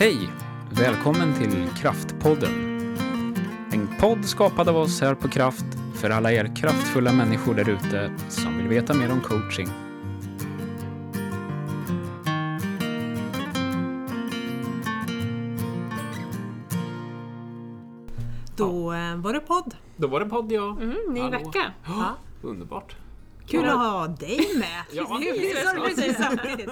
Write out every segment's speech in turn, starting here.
Hej! Välkommen till Kraftpodden. En podd skapad av oss här på Kraft för alla er kraftfulla människor där ute som vill veta mer om coaching. Då eh, var det podd. Då var det podd ja. Mm, ny Hallå. vecka. Ja. Underbart. Kul att ha dig med! Ja, Det är så precis samtidigt.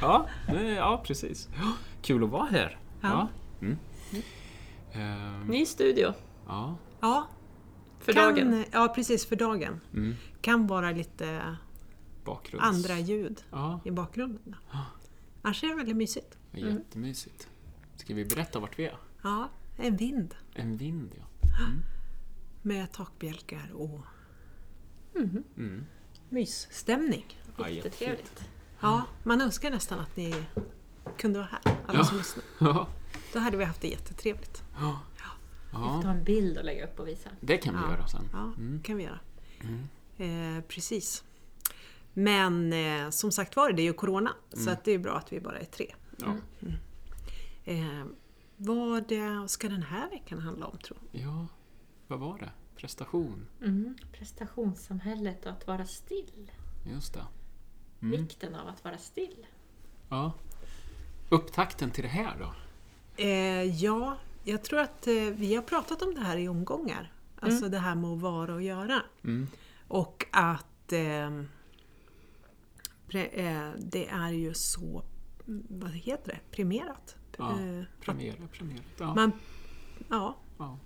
Ja, nej, ja precis. Ja, Kul att vara här. Ja. Mm. Ehm, Ny studio ja. Ja, för kan, dagen. ja, precis för dagen. Mm. Kan vara lite Bakgrunds... andra ljud Ja, i bakgrunden. Annars är det väldigt mysigt. jättemysigt. Ska vi berätta vart vi är? Ja, en vind En vind ja. med takbjälkar och Mm. mysstämning. ja Jättetrevligt. Ja, man önskar nästan att ni kunde vara här, alla Ja. som lyssnar. Ja. Då hade vi haft det jättetrevligt. Ja. Vi får ta en bild och lägga upp och visa. Det kan vi Ja. göra sen. Ja, Mm. kan vi göra. Eh, precis. Men eh, som sagt var, det är ju Corona, så att det är bra att vi bara är tre. Ja. Eh, vad ska den här veckan handla om, tror du? ja, vad var det? Prestation. Mm. Prestationssamhället och att vara still. Just det. Vikten av att vara still. Ja. Upptakten till det här då? Eh, ja, jag tror att eh, vi har pratat om det här i omgångar. Alltså det här med att vara och göra. Mm. Och att eh, pre, eh, det är ju så, mm, vad heter det, primerat. Ja, Eh, att Premiera, premiera. Ja. man, ja, ja.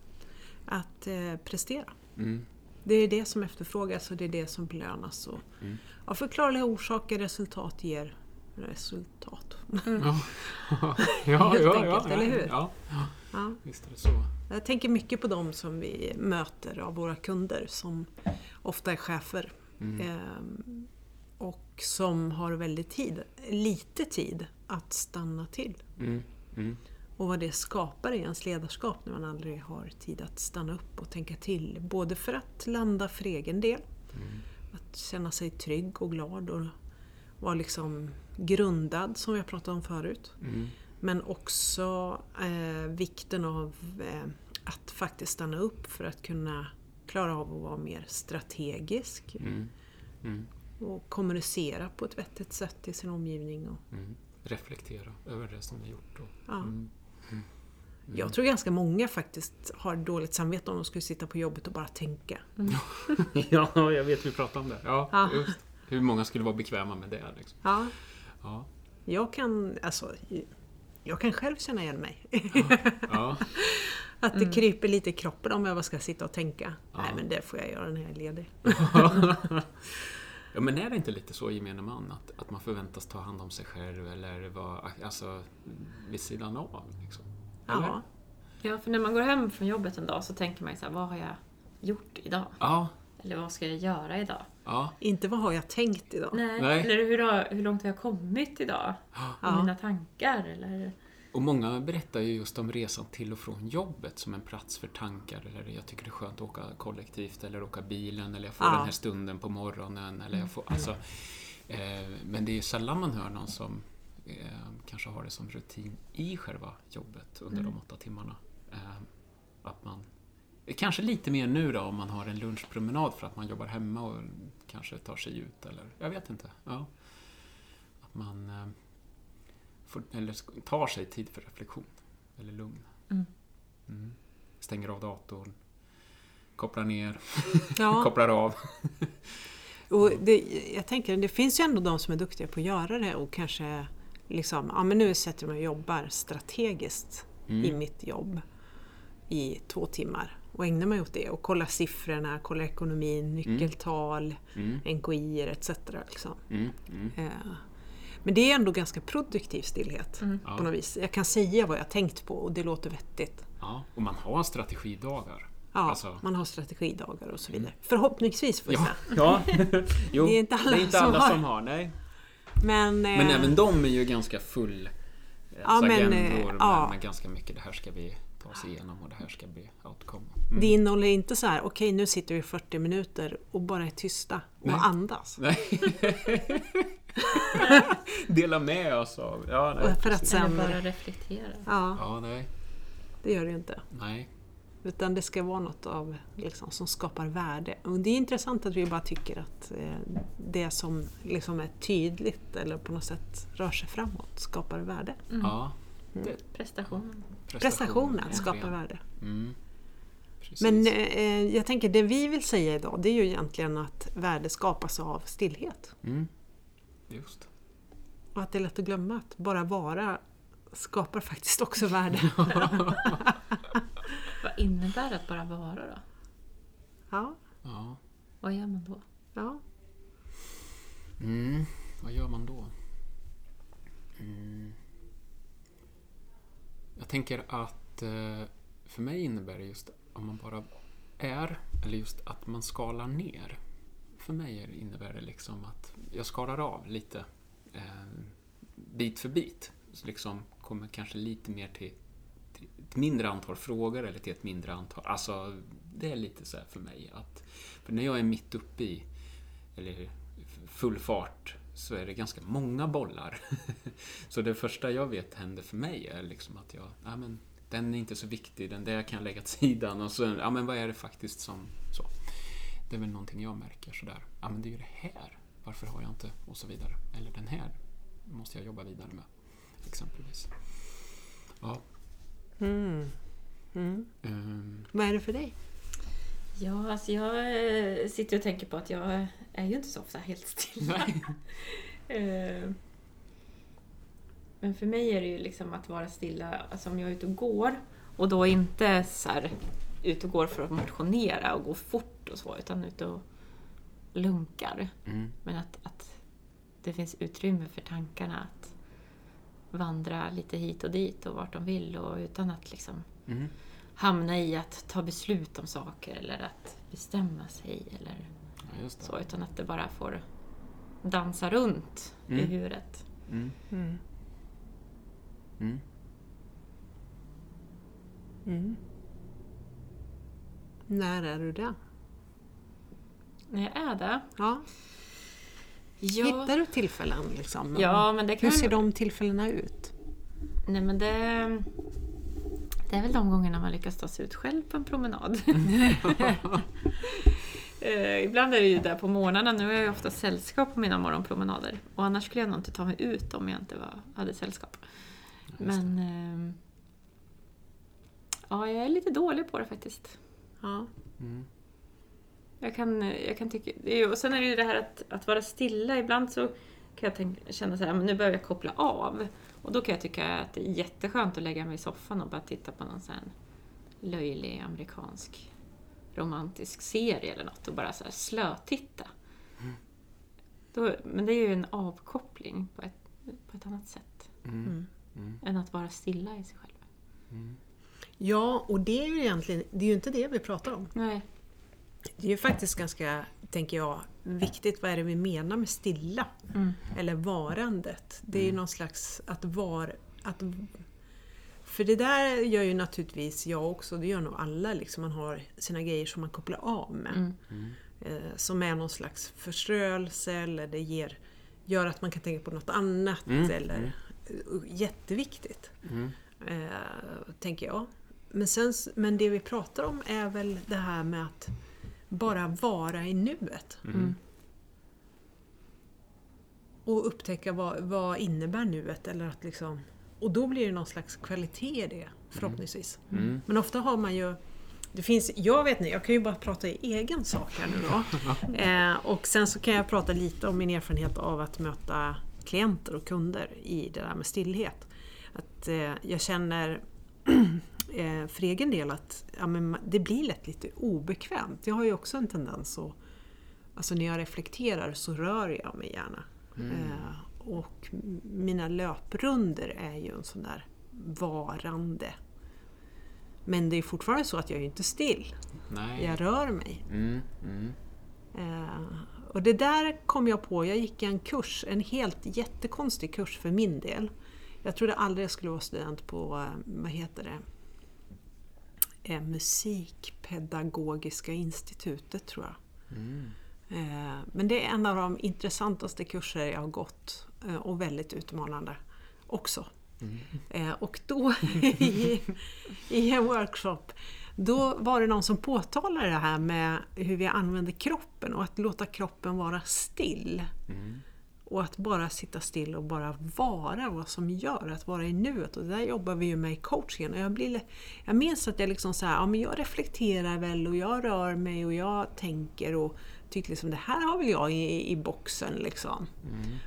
att eh, prestera. Mm. Det är det som efterfrågas och det är det som belönas. Och Mm. Av förklarliga orsaker resultat ger resultat. Ja. ja, Helt ja, enkelt, ja, eller hur? Ja, Ja. visst är det så. Jag tänker mycket på dem som vi möter av våra kunder som ofta är chefer. Mm. Ehm, och som har väldigt tid, lite tid att stanna till. Mm. Mm. Och vad det skapar i ens ledarskap när man aldrig har tid att stanna upp och tänka till. Både för att landa för egen del, att känna sig trygg och glad och vara liksom grundad som vi har pratat om förut. Mm. Men också eh, vikten av eh, att faktiskt stanna upp för att kunna klara av att vara mer strategisk Mm. Mm. och kommunicera på ett vettigt sätt till sin omgivning. Och, Mm. Reflektera över det som ni gjort. Och, ja. mm. Jag tror ganska många faktiskt har dåligt samvete om de skulle sitta på jobbet och bara tänka. ja, jag vet vi pratar om det. Ja, Ja. Just. Hur många skulle vara bekväma med det? Liksom. Ja, Ja. jag kan, alltså, jag kan själv känna igen mig. Ja. Att det kryper lite i kroppen om jag bara ska sitta och tänka. Ja. Nej men det får jag göra när jag är ledig. ja, men är det inte lite så gemene man att, att man förväntas ta hand om sig själv eller vara alltså, vid sidan av? Liksom? Eller? Ja, Ja, för när man går hem från jobbet en dag så tänker man ju så här, vad har jag gjort idag? Ja. Eller vad ska jag göra idag? Ja. inte vad har jag tänkt idag? Nej. Nej. Eller hur, har, hur långt har jag kommit idag? Ja. Mina tankar? Eller... Och många berättar ju just om resan till och från jobbet som en plats för tankar. Eller jag tycker det är skönt att åka kollektivt eller åka bilen eller jag får Ja. den här stunden på morgonen. Eller jag får, alltså, eh, men det är sällan man hör någon som eh, kanske har det som rutin i själva jobbet under de åtta timmarna. Eh, att man, kanske lite mer nu då om man har en lunchpromenad för att man jobbar hemma och kanske tar sig ut eller jag vet inte. Ja. Att man eh, får, eller tar sig tid för reflektion eller lugn. Mm. Mm. Stänger av datorn, kopplar ner, Ja. kopplar av. Och det, jag tänker, det finns ju ändå de som är duktiga på att göra det och kanske liksom, ja men nu sätter jag mig och jobbar strategiskt Mm. i mitt jobb i två timmar och ägnar mig åt det och kollar siffrorna, kollar ekonomin, nyckeltal, Mm. NKI etc. Liksom. Mm. Mm. Eh, Men det är ändå ganska produktiv stillhet Ja. på något vis. Jag kan säga vad jag tänkt på och det låter vettigt. Ja, och man har strategidagar. Ja, Alltså- man har strategidagar och så vidare. Förhoppningsvis får jag Ja, säga. ja. Jo, Det är inte alla är inte som alla har. som har. Nej. Men, Men eh, även de är ju ganska full Ja, alltså men, eh, agendor med, ja. med ganska mycket det här ska vi ta oss igenom och det här ska bli outcome. Det innehåller inte så här, okej nu sitter vi i 40 minuter och bara är tysta och Nej. andas. Nej. dela med oss av. Ja, nej, Och för att sen- Eller bara reflektera. Ja, Ja, nej. det gör det ju inte. Nej. Utan det ska vara något av, liksom, som skapar värde. Och det är intressant att vi bara tycker att eh, det som liksom är tydligt eller på något sätt rör sig framåt skapar värde. Mm. Ja. Prestationen. Prestationen ja. skapar värde. Mm. Men eh, jag tänker det vi vill säga idag det är ju egentligen att värde skapas av stillhet. Mm. Just. Och att det är lätt att glömma att bara vara skapar faktiskt också värde. Vad innebär det att bara vara då? Ja, Ja. Vad gör man då? ja. Mm. Vad gör man då? Mm. Jag tänker att eh, för mig innebär det just om man bara är, eller just att man skalar ner. För mig innebär det liksom att jag skalar av lite eh, bit för bit. Så liksom kommer kanske lite mer till, till ett mindre antal frågor eller till ett mindre antal. Alltså, det är lite så här för mig att för när jag är mitt uppe i eller full fart så är det ganska många bollar. så det första jag vet händer för mig är liksom att jag, ja men den är inte så viktig, den där kan jag lägga åt sidan och så, ja men vad är det faktiskt som, så. Det är väl någonting jag märker sådär, ja men det är ju det här, varför har jag inte, och så vidare. Eller den här måste jag jobba vidare med, exempelvis. Ja. Mm. Mm. ehm, Vad är det för dig? Ja, alltså jag eh, sitter och tänker på att jag är ju inte så ofta helt stilla. Eh, Men för mig är det ju liksom att vara stilla, alltså om jag är ute och går och då inte så här ute och går för att motionera och gå fort och så, utan ute och lunkar. Mm. Men att, att det finns utrymme för tankarna att vandra lite hit och dit och vart de vill och utan att liksom Mm. Hamna i att ta beslut om saker eller att bestämma sig eller Ja, just det. så, utan att det bara får dansa runt i Mm. huvudet. Mm. Mm. Mm. Mm. När är du det? När jag är det? Ja. Ja, Hittar du tillfällen? Liksom? ja men det kan Hur ser de tillfällena ut? Nej men det... Det är väl de gångerna man lyckas ta sig ut själv på en promenad. eh, ibland är det ju där på morgnarna, nu har jag ju ofta sällskap på mina morgonpromenader. Och annars skulle jag nog inte ta mig ut om jag inte var, hade sällskap. Men... ehm, ja, jag är lite dålig på det faktiskt. Ja. Mm. Jag kan, jag kan tycka... Det är, ju- och sen är det ju det här att, att vara stilla. Ibland så kan jag tänka, känna så här, men nu behöver jag koppla av. Och då kan jag tycka att det är jätteskönt att lägga mig i soffan och bara titta på någon sån löjlig amerikansk romantisk serie eller något och bara så här slötitta. Då, men det är ju en avkoppling på ett, på ett annat sätt Mm. Mm. Mm. än att vara stilla i sig själv. Mm. ja, och det är ju egentligen det är ju inte det vi pratar om. Nej. Det är ju faktiskt ganska, tänker jag, viktigt vad är det vi menar med stilla? Mm. Eller varandet. Det är ju någon slags att vara... Att, för det där gör ju naturligtvis jag också, det gör nog alla. Liksom. Man har sina grejer som man kopplar av med. Mm. Mm. Eh, som är någon slags förströelse eller det ger, gör att man kan tänka på något annat. Mm, Eller, eh, Jätteviktigt, Mm. eh, tänker jag. Men, sen, men det vi pratar om är väl det här med att bara vara i nuet. Mm. Och upptäcka vad, vad innebär nuet. Eller att liksom, och då blir det någon slags kvalitet i det, förhoppningsvis. Mm. Men ofta har man ju det finns, jag vet inte, jag kan ju bara prata i egen sak här nu då. Eh, och sen så kan jag prata lite om min erfarenhet av att möta klienter och kunder i det där med stillhet. Att eh, jag känner eh, för egen del att ja, men det blir lätt lite obekvämt. Jag har ju också en tendens att, alltså när jag reflekterar så rör jag mig gärna. Eh, och mina löprunder är ju en sån där varande. Men det är fortfarande så att jag är inte still. Nej. Jag rör mig. Mm. Mm. Eh, och det där kom jag på, jag gick en kurs, en helt jättekonstig kurs för min del. Jag trodde aldrig jag skulle vara student på, eh, vad heter det, eh, Musikpedagogiska institutet tror jag. Mm. Eh, Men det är en av de intressantaste kurser jag har gått eh, och väldigt utmanande också. Eh, Och då i, i en workshop då var det någon som påtalade det här med hur vi använder kroppen och att låta kroppen vara still. Och att bara sitta still och bara vara vad som gör, att vara i nuet. Och det där jobbar vi ju med i coachingen. Och jag, blir, jag minns att jag liksom så här, ja men jag reflekterar väl och jag rör mig och jag tänker och tyckte liksom det här har väl jag i, i boxen liksom.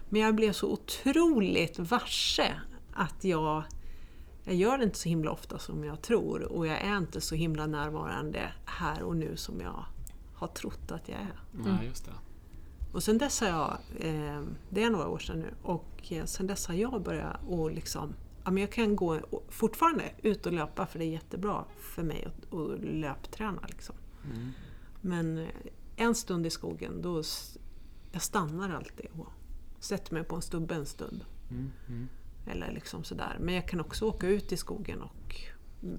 Men jag blev så otroligt varse att jag, jag gör det inte så himla ofta som jag tror och jag är inte så himla närvarande här och nu som jag har trott att jag är. Ja, just det. Och sen dess har jag, eh, det är några år sedan nu, och eh, sen dess har jag börjat och liksom, ja men jag kan gå fortfarande ut och löpa för det är jättebra för mig att, att löpträna liksom. Mm. Men eh, en stund i skogen, då jag stannar alltid och sätter mig på en stubbe en stund. Mm. Mm. Eller liksom sådär. Men jag kan också åka ut i skogen och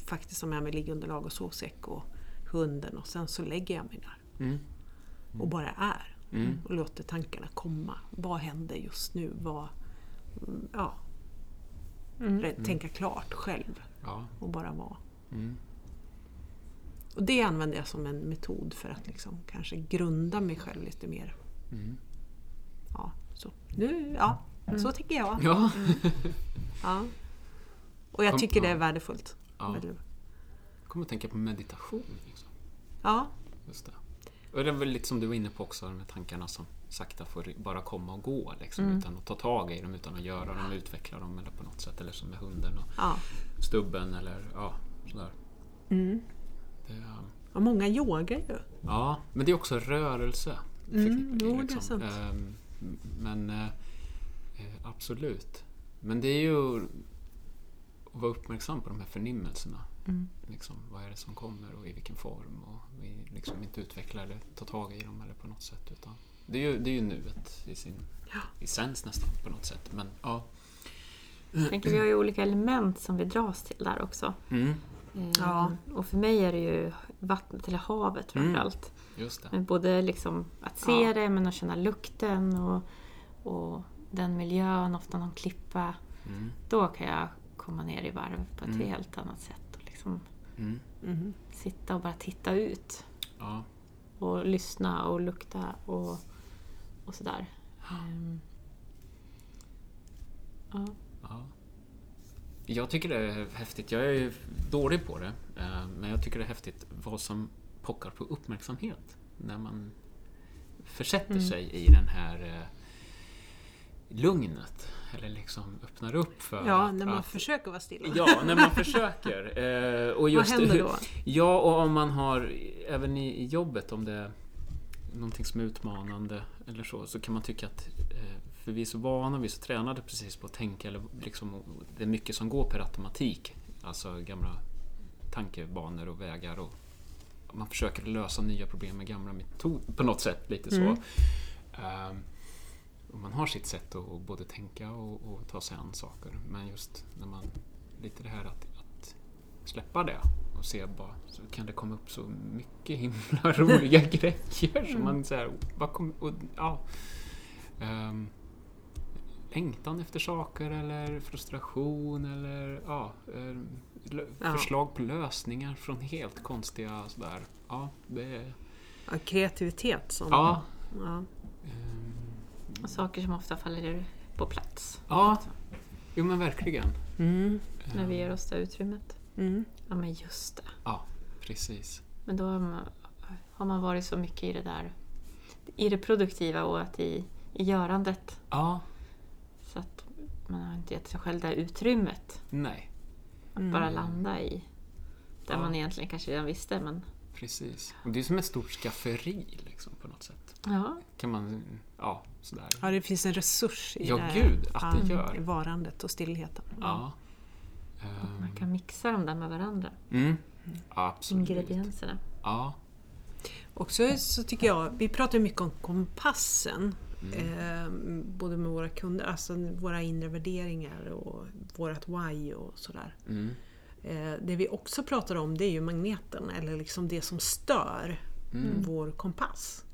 faktiskt ha med mig liggunderlag och sovsäck och hunden och sen så lägger jag mig där Mm. och bara är. Mm. Och låter tankarna komma. Vad händer just nu? Vad, mm, ja, Rätt- Tänka klart själv Ja. och bara vara. Mm. Och det använder jag som en metod för att liksom kanske grunda mig själv lite mer. Mm. Ja, så. Nu, ja, så tänker jag. Ja. Ja. Och jag tycker det är värdefullt. Ja. Jag kommer att tänka på meditation. Liksom. Ja, Just det. Och det är väl lite som du var inne på också, de här tankarna som sakta får bara komma och gå. Liksom, Mm. Utan att ta tag i dem, utan att göra dem, utveckla dem eller på något sätt. Eller som med hunden och ja. stubben eller ja, sådär. Mm. Det, Och många yogar ju. ja, men det är också rörelse. Mm, jo, det är sant. Ehm, Men eh, eh, absolut. Men det är ju att vara uppmärksam på de här förnimmelserna. Mm. Liksom, vad är det som kommer och i vilken form. Och vi liksom inte utveckla eller ta tag i dem eller på något sätt. Utan det, är ju, det är ju nuet i sin essens nästan på något sätt. Men ja. Jag tänker vi har ju olika element som vi dras till där också. Mm, Eh, Ja. Och för mig är det ju vattnet eller havet framförallt. just det. Men Både liksom att se Ja. det men att känna lukten och, och den miljön, ofta någon klippa. Mm, Då kan jag komma ner i varv på ett Mm. helt annat sätt. Liksom mm, Mhm. sitta och bara titta ut. ja. Och lyssna och lukta och, och sådär. Ehm, ja. Ja. Jag tycker det är häftigt. Jag är ju dålig på det. eh, Men jag tycker det är häftigt vad som pockar på uppmärksamhet. När man försätter Mm. sig i den här eh, lugnet. Eller liksom öppnar upp för Ja, att, när man att, försöker vara stilla. Ja, när man försöker. Eh, och Vad just händer då? Ja, och om man har, även i, i jobbet, om det är någonting som är utmanande eller så, så kan man tycka att eh, för vi är så vana, vi är så tränade precis på att tänka, eller liksom, det är mycket som går per automatik. Alltså gamla tankebanor och vägar och man försöker lösa nya problem med gamla metoder på något sätt, lite så. Mm. Ehm, och man har sitt sätt att både tänka och, och ta sig an saker. Men just när man, lite det här att, att släppa det och se bara, så kan det komma upp så mycket himla roliga grejer som man säger, vad kom, och, ja, Ehm, längtan efter saker eller frustration eller ja, ehm, Ja. förslag på lösningar från helt konstiga sådär. Ja, det är... Ja, kreativitet som... Ja. Ja. ehm, saker som ofta faller på plats. ja, jo men verkligen. Mm. När vi Ehm, ger oss det utrymmet. Mm. Ja men just det. Ja, precis. Men då har man, har man varit så mycket i det där i det produktiva och att i, i görandet. Ja, Så att man har inte gett sig själv det utrymmet nej, att Mm. bara landa i. Där Ja. man egentligen kanske redan visste men precis. Och det är som ett stort skafferi liksom på något sätt. ja. Kan man, ja, sådär. ja, det finns en resurs i Ja, det, gud, att det gör. varandet och stillheten. Ja. Ehm, Man kan mixa dem där med varandra. Mm, absolut. Ingredienserna. Ja. Och så, så tycker jag, vi pratar mycket om kompassen. Mm. Eh, både med våra kunder, alltså våra inre värderingar och vårat why och sådär. Mm. Eh, det vi också pratar om det är ju magneten, eller liksom det som stör Mm. vår kompass.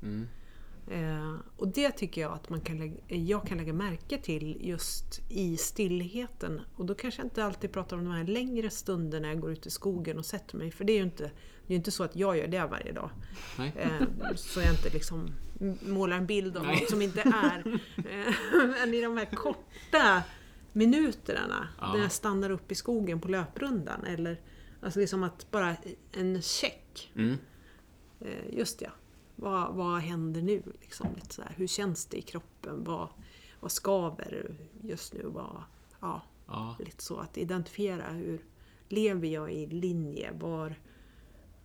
Eh, och det tycker jag att man kan lägga, jag kan lägga märke till just i stillheten. Och då kanske jag inte alltid pratar om de här längre stunderna jag går ut i skogen och sätter mig. För det är ju inte, det är inte så att jag gör det varje dag. Nej. Eh, så jag inte liksom målar en bild av Nej. något som inte är. Eh, Men i de här korta minuterna Ja. när jag stannar upp i skogen på löprundan. Eller alltså liksom att bara en check. Mm. Eh, Just ja. Vad, vad händer nu? Liksom, lite så här. Hur känns det i kroppen? Vad, vad skaver just nu? Vad, ja, Ja. lite så att identifiera hur lever jag i linje? Var,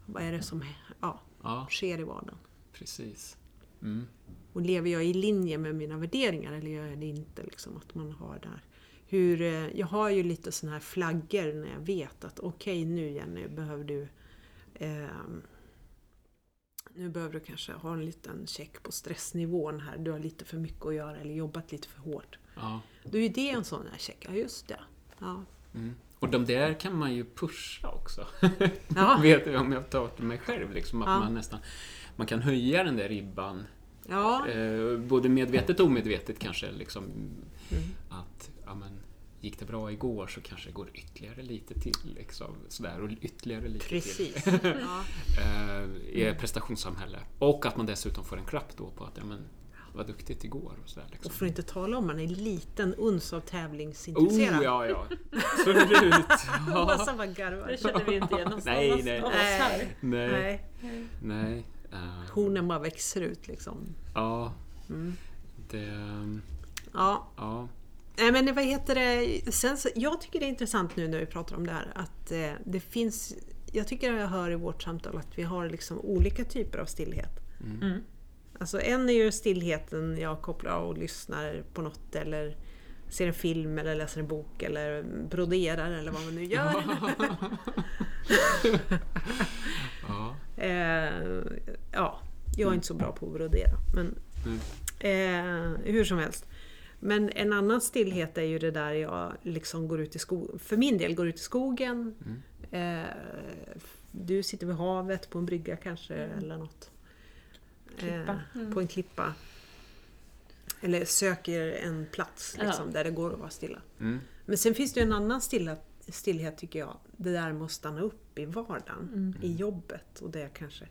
vad är det som ja, ja, sker i vardagen? precis. Mm. Och lever jag i linje med mina värderingar eller gör jag det inte? Liksom, att man har där. Hur, eh, jag har ju lite såna här flaggor när jag vet att okej nu Jenny behöver du ehm, nu behöver du kanske ha en liten check på stressnivån här. Du har lite för mycket att göra eller jobbat lite för hårt. Ja. Då är det en sån här check. Ja, just det. Ja. Mm. Och de där kan man ju pusha också. Ja. Vet du om jag tar till mig själv, liksom, att Ja. man nästan man kan höja den där ribban. Ja. Eh, både medvetet och omedvetet kanske. Liksom, Mm. Att ja, men, gick det bra igår så kanske det går ytterligare lite till. Liksom, sådär, och ytterligare lite Precis. till. Ja. eh, I ett prestationssamhälle. Och att man dessutom får en klapp då på att ja, men, vad duktigt igår. Och sådär, liksom. Och för att inte tala om man är en liten uns av Oh tävlingsintresserad. ja, ja. Absolut. Ja. Massa bara garvar. Det känner vi inte igen oss Nej, oss- nej. Nej. Nej. Nej. eh, Hornen bara växer ut liksom. Ja. Mm. Det... Ja, Ja. Nej men vad heter det? Sen, så- jag tycker det är intressant nu när vi pratar om det här att eh, det finns Jag tycker jag hör i vårt samtal att vi har liksom olika typer av stillhet. Mm. Alltså en är ju stillheten jag kopplar av och lyssnar på något eller ser en film eller läser en bok eller broderar eller vad man nu gör. ja. Eh, ja, jag är inte så bra på att brodera. Men Mm. eh, hur som helst. Men en annan stillhet är ju det där jag liksom går ut i skogen. För min del går ut i skogen. Mm. Eh, du sitter vid havet på en brygga kanske eller något. Klippa. Eh, Mm. På en klippa. Eller söker en plats liksom, Ja. där det går att vara stilla. Mm. Men sen finns det ju en annan stilla, stillhet tycker jag. Det där med att stanna upp i vardagen, Mm. i jobbet och det kanske.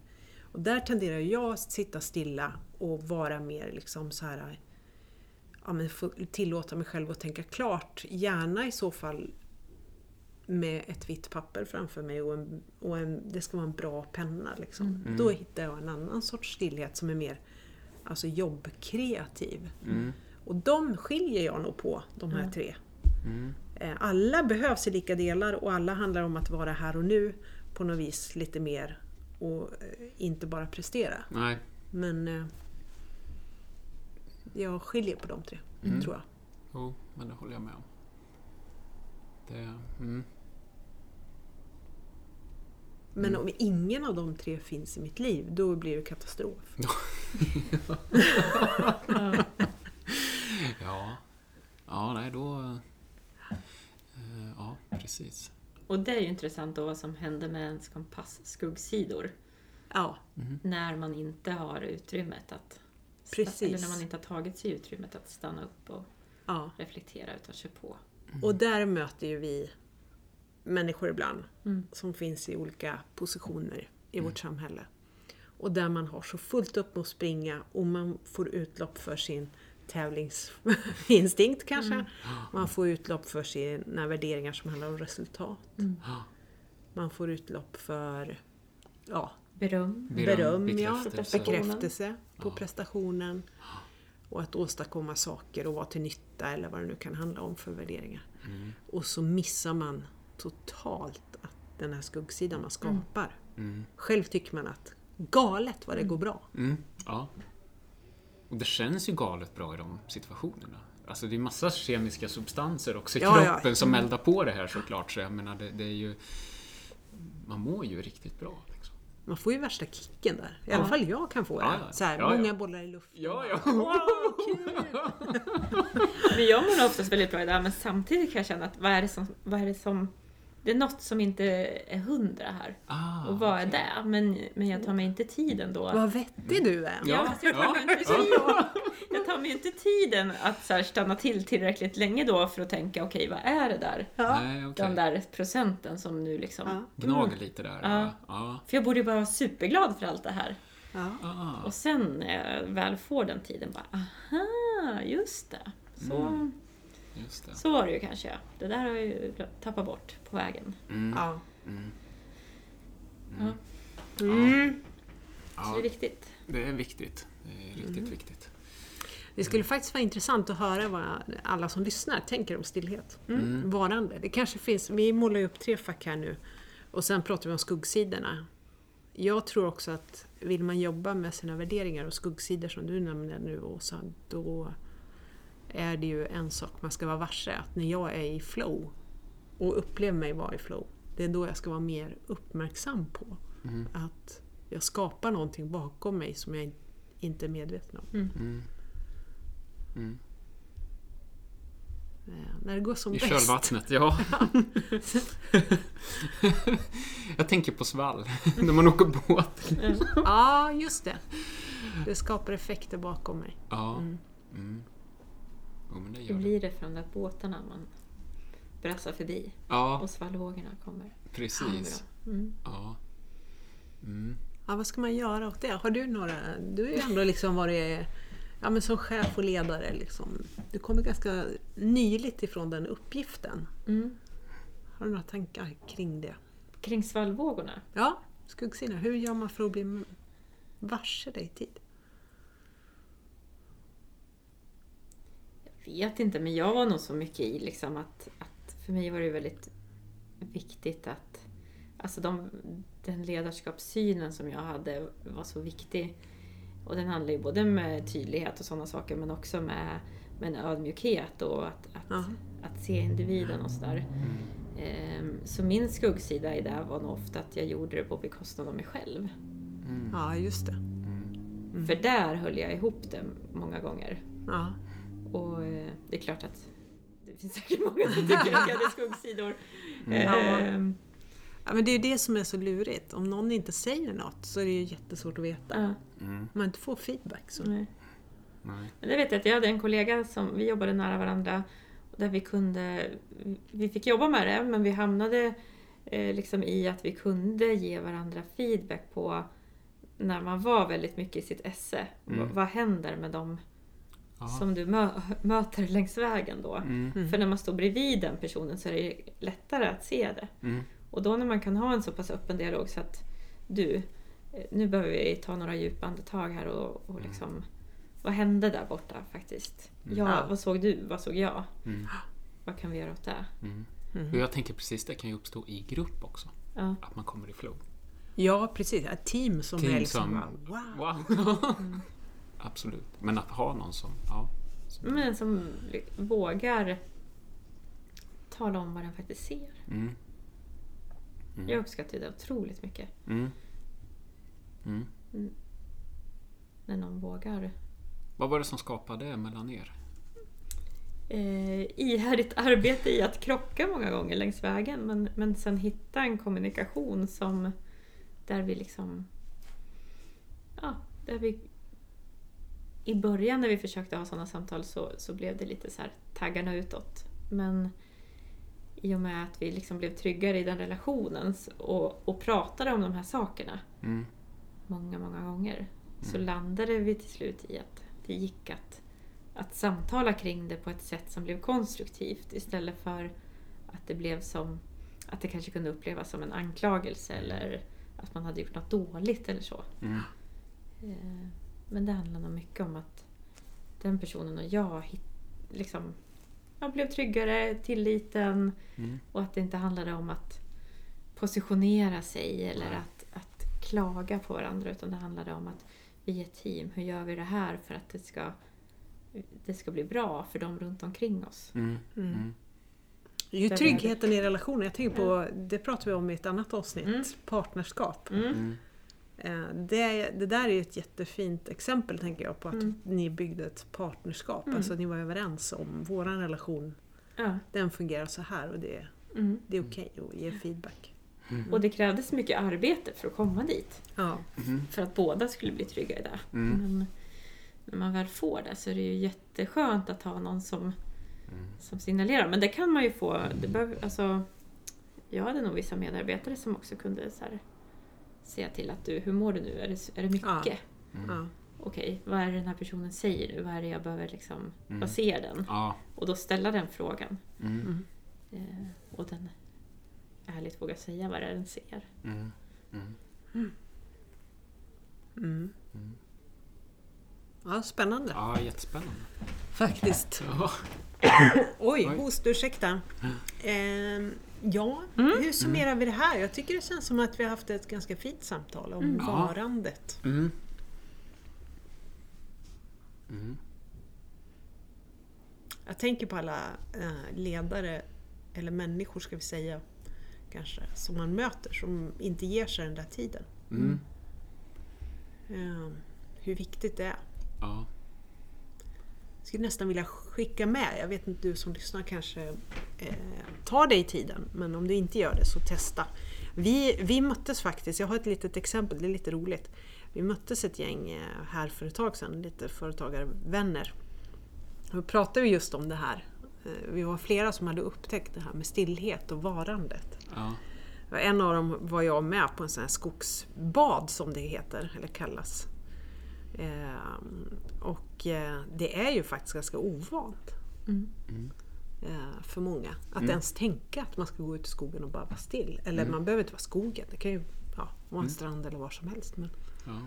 Och där tenderar jag att sitta stilla och vara mer liksom så här ja, men få tillåta mig själv att tänka klart. Gärna i så fall med ett vitt papper framför mig och, en, och en, det ska vara en bra penna. Liksom. Mm. Då hittar jag en annan sorts stillhet som är mer alltså jobbkreativ. Mm. Och de skiljer jag nog på, de här tre. Mm. Eh, Alla behövs i lika delar och alla handlar om att vara här och nu på något vis lite mer och eh, inte bara prestera. Nej. Men eh, jag skiljer på de tre, Mm. tror jag. Jo, men det håller jag med om. Det... Mm. Men Mm. om ingen av de tre finns i mitt liv, då blir det katastrof. Ja. Ja, nej då... eh, Ja, precis. Och det är ju intressant då vad som händer med ens kompass skuggsidor. Ja, Mm. När man inte har utrymmet att... Precis. Eller när man inte har tagit sig utrymmet att stanna upp och ja. reflektera utan kör på. Och där möter ju vi människor ibland Mm. som finns i olika positioner i vårt samhälle. Och där man har så fullt upp med att springa och man får utlopp för sin tävlingsinstinkt kanske. Mm. Man får utlopp för sina värderingar som handlar om resultat. Ja, Man får utlopp för ja, Beröm. beröm, ja, bekräftelse. bekräftelse på Ja. prestationen. Och att åstadkomma saker och vara till nytta eller vad det nu kan handla om för värderingar. Mm. Och så missar man totalt att den här skuggsidan man skapar. Mm. Själv tycker man att galet vad det går bra. Mm. Ja. Och det känns ju galet bra i de situationerna. Alltså det är massa kemiska substanser också i Ja, ja. kroppen som eldar på det här såklart. Så jag menar, det, det är ju... Man mår ju riktigt bra. Man får ju värsta kicken där. I Ja. alla fall jag kan få det. Ja, ja. Så här, Ja, ja. många bollar i luften. Ja, ja. Men jag mår oftast väldigt bra i det här, men samtidigt kan jag känna att vad är det som, vad är det som det är något som inte är hundra här. Ah, Och vad är okej. det? Men, men jag tar mig inte tiden då. Vad vettig du är! Ja, fast jag, tar mig mig inte tiden att så här, stanna till tillräckligt länge då för att tänka okej, vad är det där? Ja. Nej. Den där procenten som nu liksom... Ja. Gnager lite där. Ja. Ja. För jag borde ju bara vara superglad för allt det här. Ja. Och sen när jag väl får den tiden bara, aha, just det. Så, Mm. Just det. så var det ju kanske. Det där har jag ju tappat bort på vägen. Mm. Ja. Mm. Ja. Mm. Så Ja, det är viktigt. det är viktigt. Det är riktigt Mm. viktigt. Det skulle faktiskt vara intressant att höra vad alla som lyssnar tänker om stillhet. Mm. Varande. Det kanske finns, vi målar ju upp tre fack här nu och sen pratar vi om skuggsidorna. Jag tror också att vill man jobba med sina värderingar och skuggsidor som du nämnde nu Åsa, då är det ju en sak man ska vara varse. Att när jag är i flow och upplever mig vara i flow, det är då jag ska vara mer uppmärksam på Mm. att jag skapar någonting bakom mig som jag inte är medveten om. Mm. Mm. Eh, När det går som I bäst. kölvattnet, ja. jag tänker på svall, när man åker båt. Ja, just det. Det skapar effekter bakom mig. Ja. Mm. Mm. Men det det. blir det för de där båtarna man brassar förbi Ja, och svallvågorna kommer? precis. Mm. Ja. Mm. Ja, vad ska man göra åt det? Har du några... Du har ju ändå liksom varit ja, men som chef och ledare. Liksom. Du kommer ganska nyligt ifrån den uppgiften. Mm. Har du några tankar kring det? Kring svallvågorna? Ja, skuggsidan. Hur gör man för att bli varse det i tid? Jag vet inte, men jag var nog så mycket i liksom att, att för mig var det väldigt viktigt att Alltså de, den ledarskapssynen som jag hade var så viktig. Och den handlar ju både med tydlighet och sådana saker men också med, med en ödmjukhet och att, att, Ja. att se individen och sådär. Ehm, Så min skuggsida i det var nog ofta att jag gjorde det på bekostnad av mig själv. Mm. Ja, just det. Mm. För där höll jag ihop det många gånger. Ja. Och eh, det är klart att det finns säkert många som tycker att jag hade skuggsidor. Mm. Ehm, Ja, men det är ju det som är så lurigt. Om någon inte säger något så är det ju jättesvårt att veta. ja, Mm. Man inte får feedback så... nej. Nej. Men det vet jag att jag hade en kollega som, vi jobbade nära varandra, där vi kunde, vi fick jobba med det, men vi hamnade eh, liksom i att vi kunde ge varandra feedback på när man var väldigt mycket i sitt esse. Mm. Vad, händer med dem Ja. som du mö, möter längs vägen då? Mm. Mm. För när man står bredvid den personen så är det lättare att se det. Mm. Och då när man kan ha en så pass öppen dialog så att du, eh, nu behöver vi ta några djupa andetag här och, och liksom vad hände där borta faktiskt? Mm. Ja, vad såg du? Vad såg jag? Mm. Vad kan vi göra åt det? Mm. Mhm. Och jag tänker precis, det kan ju uppstå i grupp också. Ja. Att man kommer i flow. Ja, precis. Ett team som Team är liksom... som- Wow. Wow! Absolut. Men att ha någon som... Ja. som Men som vågar tala om vad den faktiskt ser. Mm. Mm. Jag uppskattar det otroligt mycket. Mm. Mm. När någon vågar Vad var det som skapade det mellan er? eh, ihärdigt arbete i att krocka många gånger längs vägen men, men sen hitta en kommunikation som där vi liksom ja, där vi i början när vi försökte ha sådana samtal så, så blev det lite så här taggarna utåt men i och med att vi liksom blev tryggare i den relationen och, och pratade om de här sakerna Mm. många, många gånger så landade vi till slut i att det gick att, att samtala kring det på ett sätt som blev konstruktivt istället för att det blev som att det kanske kunde upplevas som en anklagelse eller att man hade gjort något dåligt eller så. Mm. Eh, Men det handlar nog mycket om att den personen och jag liksom, jag blev tryggare, tilliten Mm. och att det inte handlade om att positionera sig eller Nej. att, att klaga på varandra utan det handlade om att vi är ett team. Hur gör vi det här för att det ska, det ska bli bra för dem runt omkring oss? Mm. Mm. Mm. Ju tryggheten i relationen. Jag tänker på, det pratar vi om i ett annat avsnitt, Mm. partnerskap. Mm. Mm. Eh, Det, det där är ju ett jättefint exempel tänker jag på att Mm. ni byggde ett partnerskap. Mm. Alltså att ni var överens om våran relation, Ja. den fungerar så här och det, Mm. Det är okej att ge feedback. Och det krävdes mycket arbete för att komma dit. Ja. Mm. För att båda skulle bli trygga i det. Mm. Men när man väl får det så är det ju jätteskönt att ha någon som, Mm. som signalerar. Men det kan man ju få. Det behöver, alltså, jag hade nog vissa medarbetare som också kunde så här, säga till att du, hur mår du nu? Är det, är det mycket? Ja. Mm. Okej, vad är det den här personen säger nu? Vad är det jag behöver liksom, Mm. vad ser den? Ja. Och då ställa den frågan. Mm. Eh, och den ärligt våga säga vad det är den ser. Mm. Mm. Mm. Mm. ja, spännande. Ja, jättespännande. Faktiskt. Ja. Oj, Oj. host, ursäkta. Ehm, ja, Mm. hur summerar vi det här? Jag tycker det känns som att vi har haft ett ganska fint samtal om Mm. Varandet. Mm. Mm. Jag tänker på alla eh, ledare, eller människor ska vi säga, kanske, som man möter, som inte ger sig den där tiden. Mm. Ehm, hur viktigt det är. Ja. Jag skulle nästan vilja skicka med, jag vet inte du som lyssnar kanske eh, tar dig tiden, men om du inte gör det så testa. Vi, vi möttes faktiskt, jag har ett litet exempel, det är lite roligt. Vi möttes ett gäng eh, här för ett tag sedan, lite företagarvänner. Då pratade vi just om det här. Eh, Vi var flera som hade upptäckt det här med stillhet och varandet. Ja. En av dem var jag med på en sån här skogsbad som det heter, eller kallas. Ehm, och eh, det är ju faktiskt ganska ovant Mm. Mm. eh, för många. Att Mm. ens tänka att man ska gå ut i skogen och bara vara still. Eller man behöver inte vara skogen, det kan ju ja, vara en strand eller var som helst. Men Ja.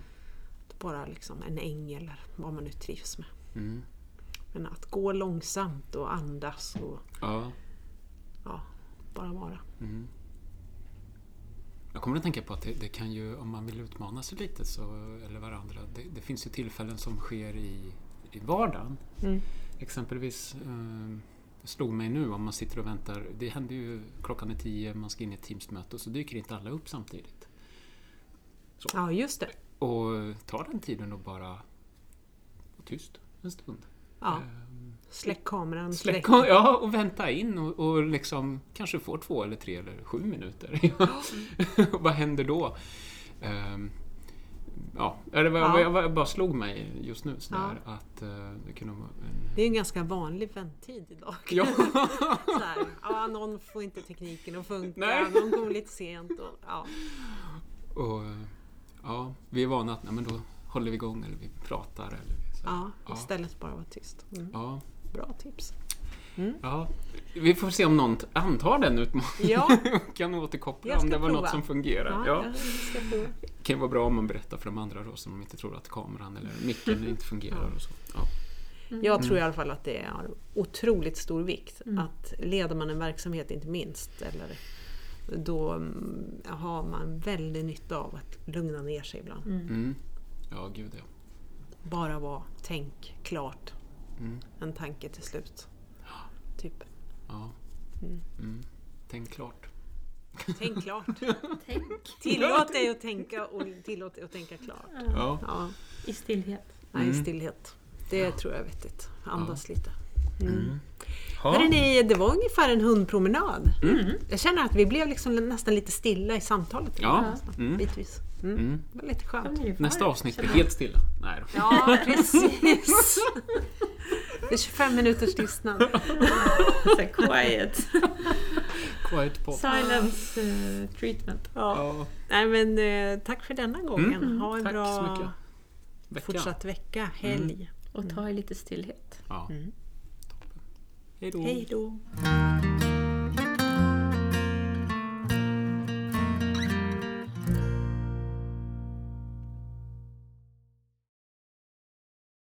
bara liksom en äng eller vad man nu trivs med. Mm. Men att gå långsamt och andas och Ja. ja, bara vara. Jag kommer att tänka på att det, det kan ju, om man vill utmana sig lite så, eller varandra, det, det finns ju tillfällen som sker i, i vardagen. Mm. Exempelvis, eh, det slog mig nu om man sitter och väntar, det händer ju klockan är tio, man ska in i ett Teamsmöte och så dyker inte alla upp samtidigt. Ja, just det. Och ta den tiden och bara vara tyst en stund. Ja. Ehm, Släck kameran, Släck, släck. ja, och vänta in och, och liksom kanske får två eller tre eller sju minuter. Vad händer då? Ehm, ja, det var, Ja. Jag, jag bara slog mig just nu sådär att eh, det kunde vara en... Det är en ganska vanlig vänttid idag. Ja, ja, någon får inte tekniken att funka, Nej. någon kommer lite sent. Och, ja. och ja, vi är vana att nej, men då håller vi igång eller vi pratar. Eller vi, så. Ja, Ja. istället bara vara tyst. Mm. Ja, Bra tips. ja. Vi får se om någon antar den utmaningen Ja, och kan återkoppla om det var prova. något som fungerar. ja, Ja. jag ska prova. Det kan vara bra om man berättar för de andra då som inte tror att kameran eller micken inte fungerar och så. Ja. Jag tror i alla fall att det är otroligt stor vikt. Mm. Att leder man en verksamhet inte minst, eller, då mm, har man väldigt nytta av att lugna ner sig ibland. Mm. Mm. Ja, gud ja. Bara vara, tänk klart. Mm. En tanke till slut. Typ. ja. Mm. Mm. Tänk klart. Tänk klart. Tänk Tillåt dig att tänka och tillåt dig att tänka klart. Ja. Ja, i stillhet. nej, Mm. stillhet. Det tror jag är vettigt. Andas lite. Mm. Mm. Hörrni, det var ungefär en hundpromenad. Mm. Jag känner att vi blev liksom nästan lite stilla i samtalet. Ja. Mm. Bitvis. Mm. Mm. Det var lite Ja, skönt. Nästa avsnitt blir helt stilla. Nej då. Ja, precis. Det är 25 minuters tystnad. Så quiet. Quiet pop. Silence eh, treatment. Ja. Ja. Nej, men, eh, tack för denna gången. Mm. Ha en Tack bra. Vecka. fortsatt vecka, helg. Och ta i lite stillhet. Ja. Mm. Toppen. Hej då. Hej då.